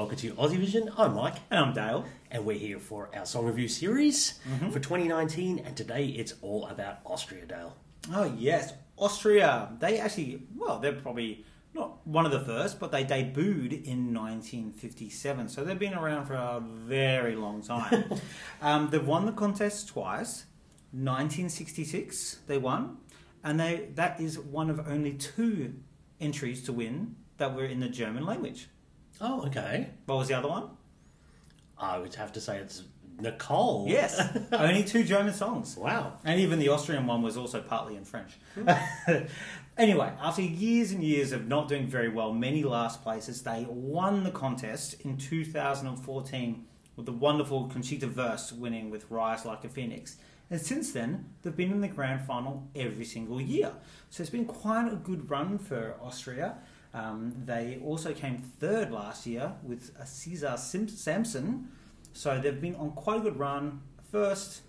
welcome to Aussie Vision. I'm Mike, And I'm Dale. and we're here for our song review series Mm-hmm. for 2019. And today it's all about Austria, Dale. Oh, yes. Austria. They actually, well, they're probably not one of the first, but they debuted in 1957. So they've been around for a very long time. um, they've won the contest twice. 1966, they won. And they that is one of only two entries to win that were in the German language. Oh, okay. What was the other one? I would have to say it's Nicole. Yes. only two German songs. Wow. And even the Austrian one was also partly in French. Hmm. anyway, after years and years of not doing very well, many last places, they won the contest in 2014 with the wonderful Conchita Wurst winning with Rise Like a Phoenix. And since then, they've been in the grand final every single year. So it's been quite a good run for Austria. Um, they also came third last year with a Cesar Sim- Sampson. So they've been on quite a good run. First,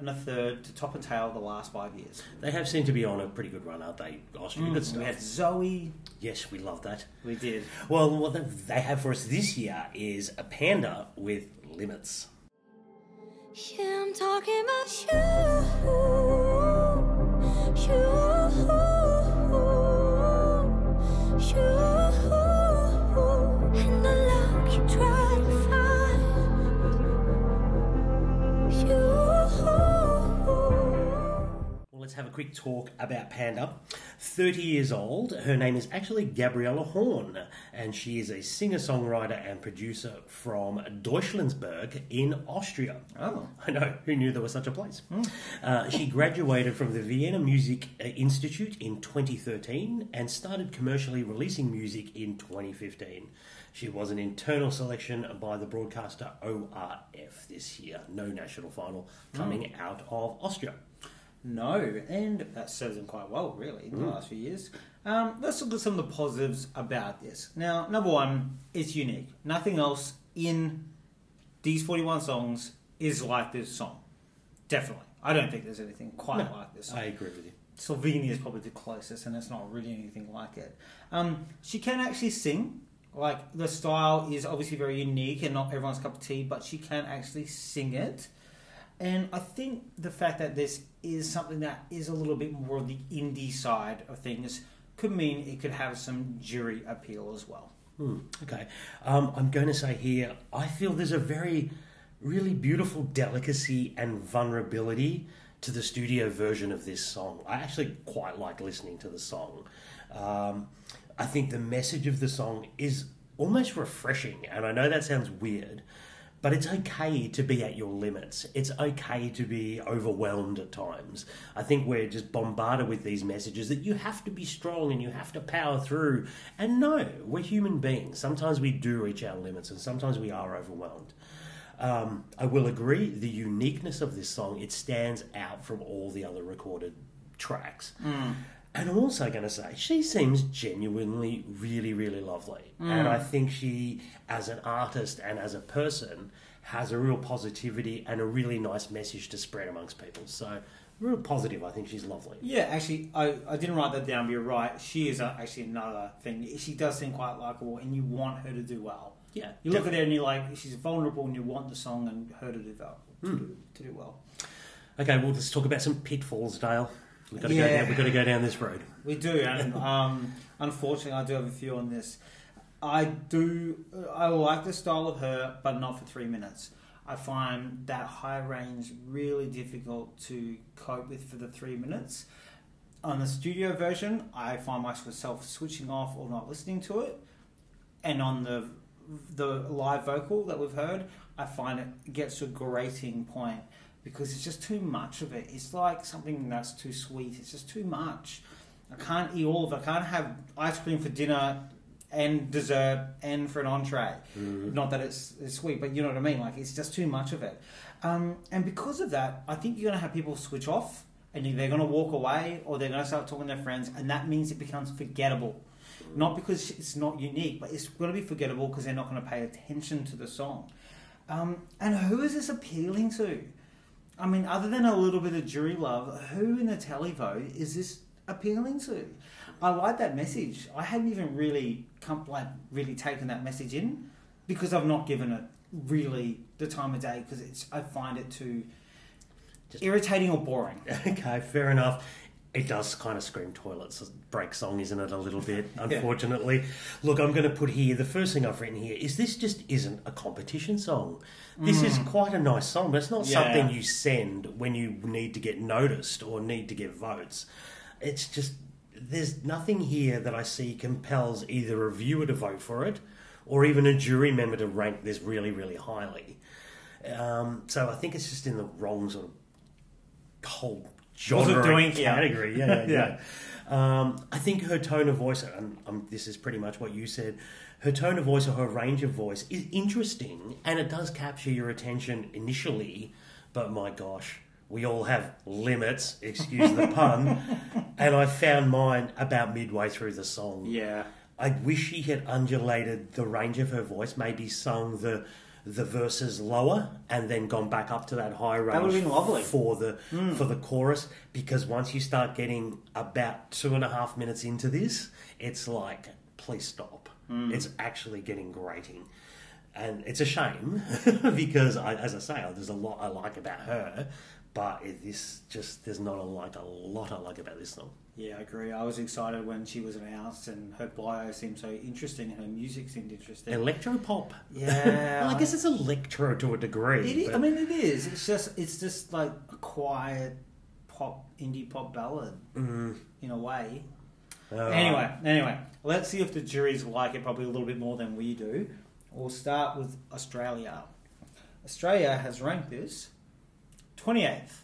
and a third to top and tail the last five years. They have seemed to be on a pretty good run, aren't they? Austria, good stuff. Mm, We had Zoe. Yes, we love that. We did. Well, what they- they have for us this year is a panda with limits. Yeah, I'm talking about you. You. Quick talk about Panda. 30 years old, her name is actually Gabriela Horn, and she is a singer songwriter and producer from Deutschlandsberg in Austria. Oh. I know, who knew there was such a place? Uh, she graduated from the Vienna Music uh, Institute in 2013 and started commercially releasing music in 2015. She was an internal selection by the broadcaster ORF this year. No national final coming out of Austria. No, and that serves them quite well, really, in the Mm. last few years. Um, let's look at some of the positives about this. Now, number one, it's unique. Nothing else in these 41 songs is like this song. Definitely. I don't think there's anything quite No, like this. I agree with you. Slovenia is probably the closest, and it's not really anything like it. Um, she can actually sing. Like the style is obviously very unique and not everyone's cup of tea, but she can actually sing it. And I think the fact that this is something that is a little bit more of the indie side of things could mean it could have some jury appeal as well. Hmm, okay. Um, I'm going to say here, I feel there's a very, really beautiful delicacy and vulnerability to the studio version of this song. I actually quite like listening to the song. Um, I think the message of the song is almost refreshing, and I know that sounds weird. But it's okay to be at your limits. It's okay to be overwhelmed at times. I think we're just bombarded with these messages that you have to be strong and you have to power through. And no, we're human beings. Sometimes we do reach our limits and sometimes we are overwhelmed. Um, I will agree, the uniqueness of this song, it stands out from all the other recorded tracks. And I'm also going to say, she seems genuinely really, really lovely. And I think she, as an artist and as a person, has a real positivity and a really nice message to spread amongst people. So, real positive. I think she's lovely. Yeah, actually, I, I didn't write that down, but you're right. She is uh actually another thing. She does seem quite likable, and you want her to do well. Yeah. You look at her and you're like, she's vulnerable, and you want the song and her to do well. To, do, to do well. Okay, well, let's talk about some pitfalls, Dale. We've got to, go, Yeah. down, we've got to go down this road. We do, and um, unfortunately, I do have a few on this. I do. I like the style of her, but not for three minutes. I find that high range really difficult to cope with for the three minutes. On the studio version, I find myself switching off or not listening to it, and on the the live vocal that we've heard, I find it gets to a grating point because it's just too much of it. It's like something that's too sweet. It's just too much. I can't eat all of it. I can't have ice cream for dinner and dessert and for an entree. Not that it's, it's sweet, but you know what I mean. Like it's just too much of it. Um, and because of that, I think you're going to have people switch off and they're going to walk away or they're going to start talking to their friends, and that means it becomes forgettable. Not because it's not unique, but it's going to be forgettable because they're not going to pay attention to the song. Um, and who is this appealing to? I mean, other than a little bit of jury love, who in the televote is this appealing to? I like that message. I hadn't even really come, like really taken that message in because I've not given it really the time of day because it's I find it too Just- irritating or boring. Okay, fair enough. It does kind of scream toilets break song, isn't it? A little bit, unfortunately. Look, I'm going to put here the first thing I've written here is this just isn't a competition song. This is quite a nice song, but it's not Mm. Yeah. something you send when you need to get noticed or need to get votes. It's just there's nothing here that I see compels either a viewer to vote for it or even a jury member to rank this really, really highly. Um, so I think it's just in the wrong sort of whole Genre doing here? category. Yeah, yeah. yeah. Um, I think her tone of voice, and um, this is pretty much what you said. Her tone of voice or her range of voice is interesting, and it does capture your attention initially. But my gosh, we all have limits. Excuse the pun. and I found mine about midway through the song. Yeah. I wish she had undulated the range of her voice, maybe sung the the verses lower and then gone back up to that high range would've been lovely. for the hmm. for the chorus. Because once you start getting about two and a half minutes into this, it's like, please stop. Hmm. It's actually getting grating. And it's a shame because, I, as I say, there's a lot I like about her, but this just there's not a like a lot I like about this song. Yeah, I agree. I was excited when she was announced, and her bio seemed so interesting, and her music seemed interesting. Electro pop. Yeah, Well, I guess it's electro to a degree. It is, I mean, it is. It's just, it's just like a quiet pop, indie pop ballad Mm, in a way. uh, Anyway, anyway, let's see if the juries like it probably a little bit more than we do. We'll start with Australia. Australia has ranked this 28th.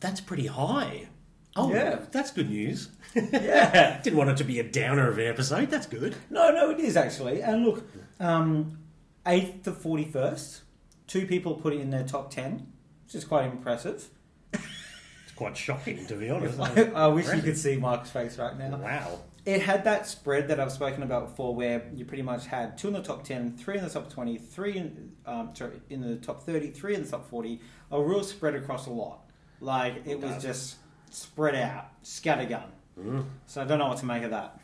that's pretty high. Oh, Yeah. that's good news. Yeah. Didn't want it to be a downer of an episode. That's good. No, no, it is actually. And look, um, 8th to 41st, two people put it in their top 10, which is quite impressive. It's quite shocking, to be honest. I, I wish you could see Mark's face right now. Wow. It had that spread that I've spoken about before, where you pretty much had two in the top ten, three in the top twenty, three in um, sorry, in the top thirty, three in the top forty. A real spread across a lot. Like it was just spread out, scattergun. Mm. So I don't know what to make of that.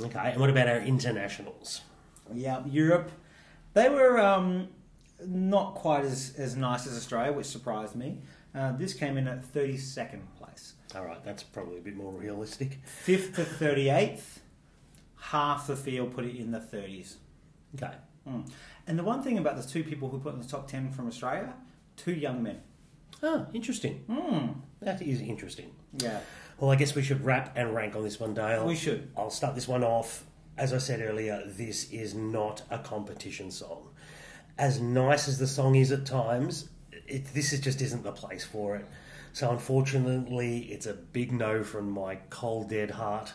Okay, and what about our internationals? Yeah, Europe, they were um, not quite as, as nice as Australia, which surprised me. Uh, this came in at thirty second place. All right, that's probably a bit more realistic. Fifth to thirty eighth, half the field put it in the thirties. Okay. Mm. And the one thing about the two people who put in the top 10 from Australia, two young men. Oh, interesting. Mm. That is interesting. Yeah, Well, I guess we should wrap and rank on this one, Dale. we should. I'll start this one off. As I said earlier, this is not a competition song. As nice as the song is at times, it, this is just isn't the place for it. So unfortunately, it's a big no from my cold dead heart.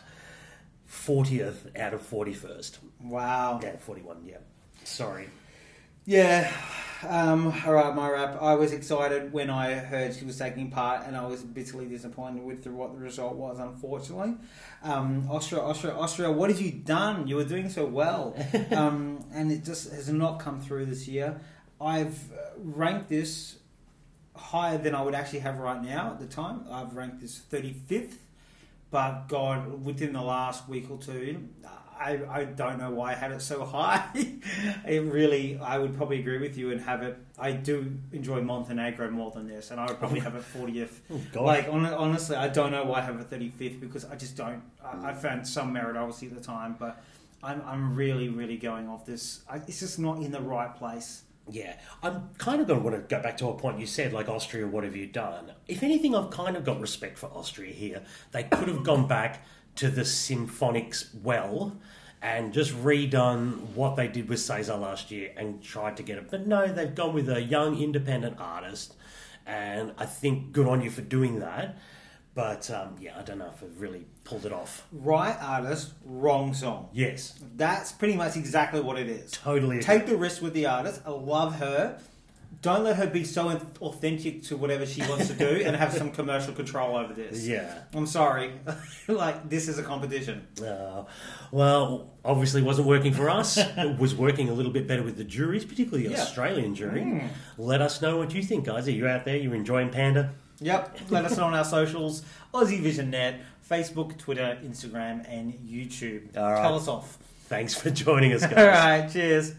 40th out of 41st. Wow. Yeah, 41, yeah. Sorry. Yeah. Um, all right, my rap. I was excited when I heard she was taking part, and I was bitterly disappointed with the, what the result was. Unfortunately, um, Austria, Austria, Austria. What have you done? You were doing so well, um, and it just has not come through this year. I've uh, ranked this higher than I would actually have right now at the time. I've ranked this thirty fifth, but God, within the last week or two, I, I don't know why I had it so high. it really, I would probably agree with you and have it. I do enjoy Montenegro more than this, and I would probably oh, have it 40th. Oh, God. Like, hon- honestly, I don't know why I have it 35th because I just don't. I, I found some merit, obviously, at the time, but I'm, I'm really, really going off this. I, it's just not in the right place. Yeah, I'm kind of going to want to go back to a point you said, like Austria, what have you done? If anything, I've kind of got respect for Austria here. They could have gone back to the symphonics well and just redone what they did with Cesar last year and tried to get it. But no, they've gone with a young independent artist, and I think good on you for doing that. But um, yeah, I don't know if it really pulled it off. Right artist, wrong song. Yes, That's pretty much exactly what it is. totally. agree. Take the risk with the artist. I love her. Don't let her be so authentic to whatever she wants to do and have some commercial control over this. Yeah. I'm sorry. like, this is a competition. Uh, well, obviously wasn't working for us. it was working a little bit better with the juries, particularly the Yeah. Australian jury. Mm. Let us know what you think, guys. Are you out there? You're enjoying Panda? Yep. Let us know on our socials Aussie Vision Net, Facebook, Twitter, Instagram, and YouTube. All right. Tell us off. Thanks for joining us, guys. All right. Cheers.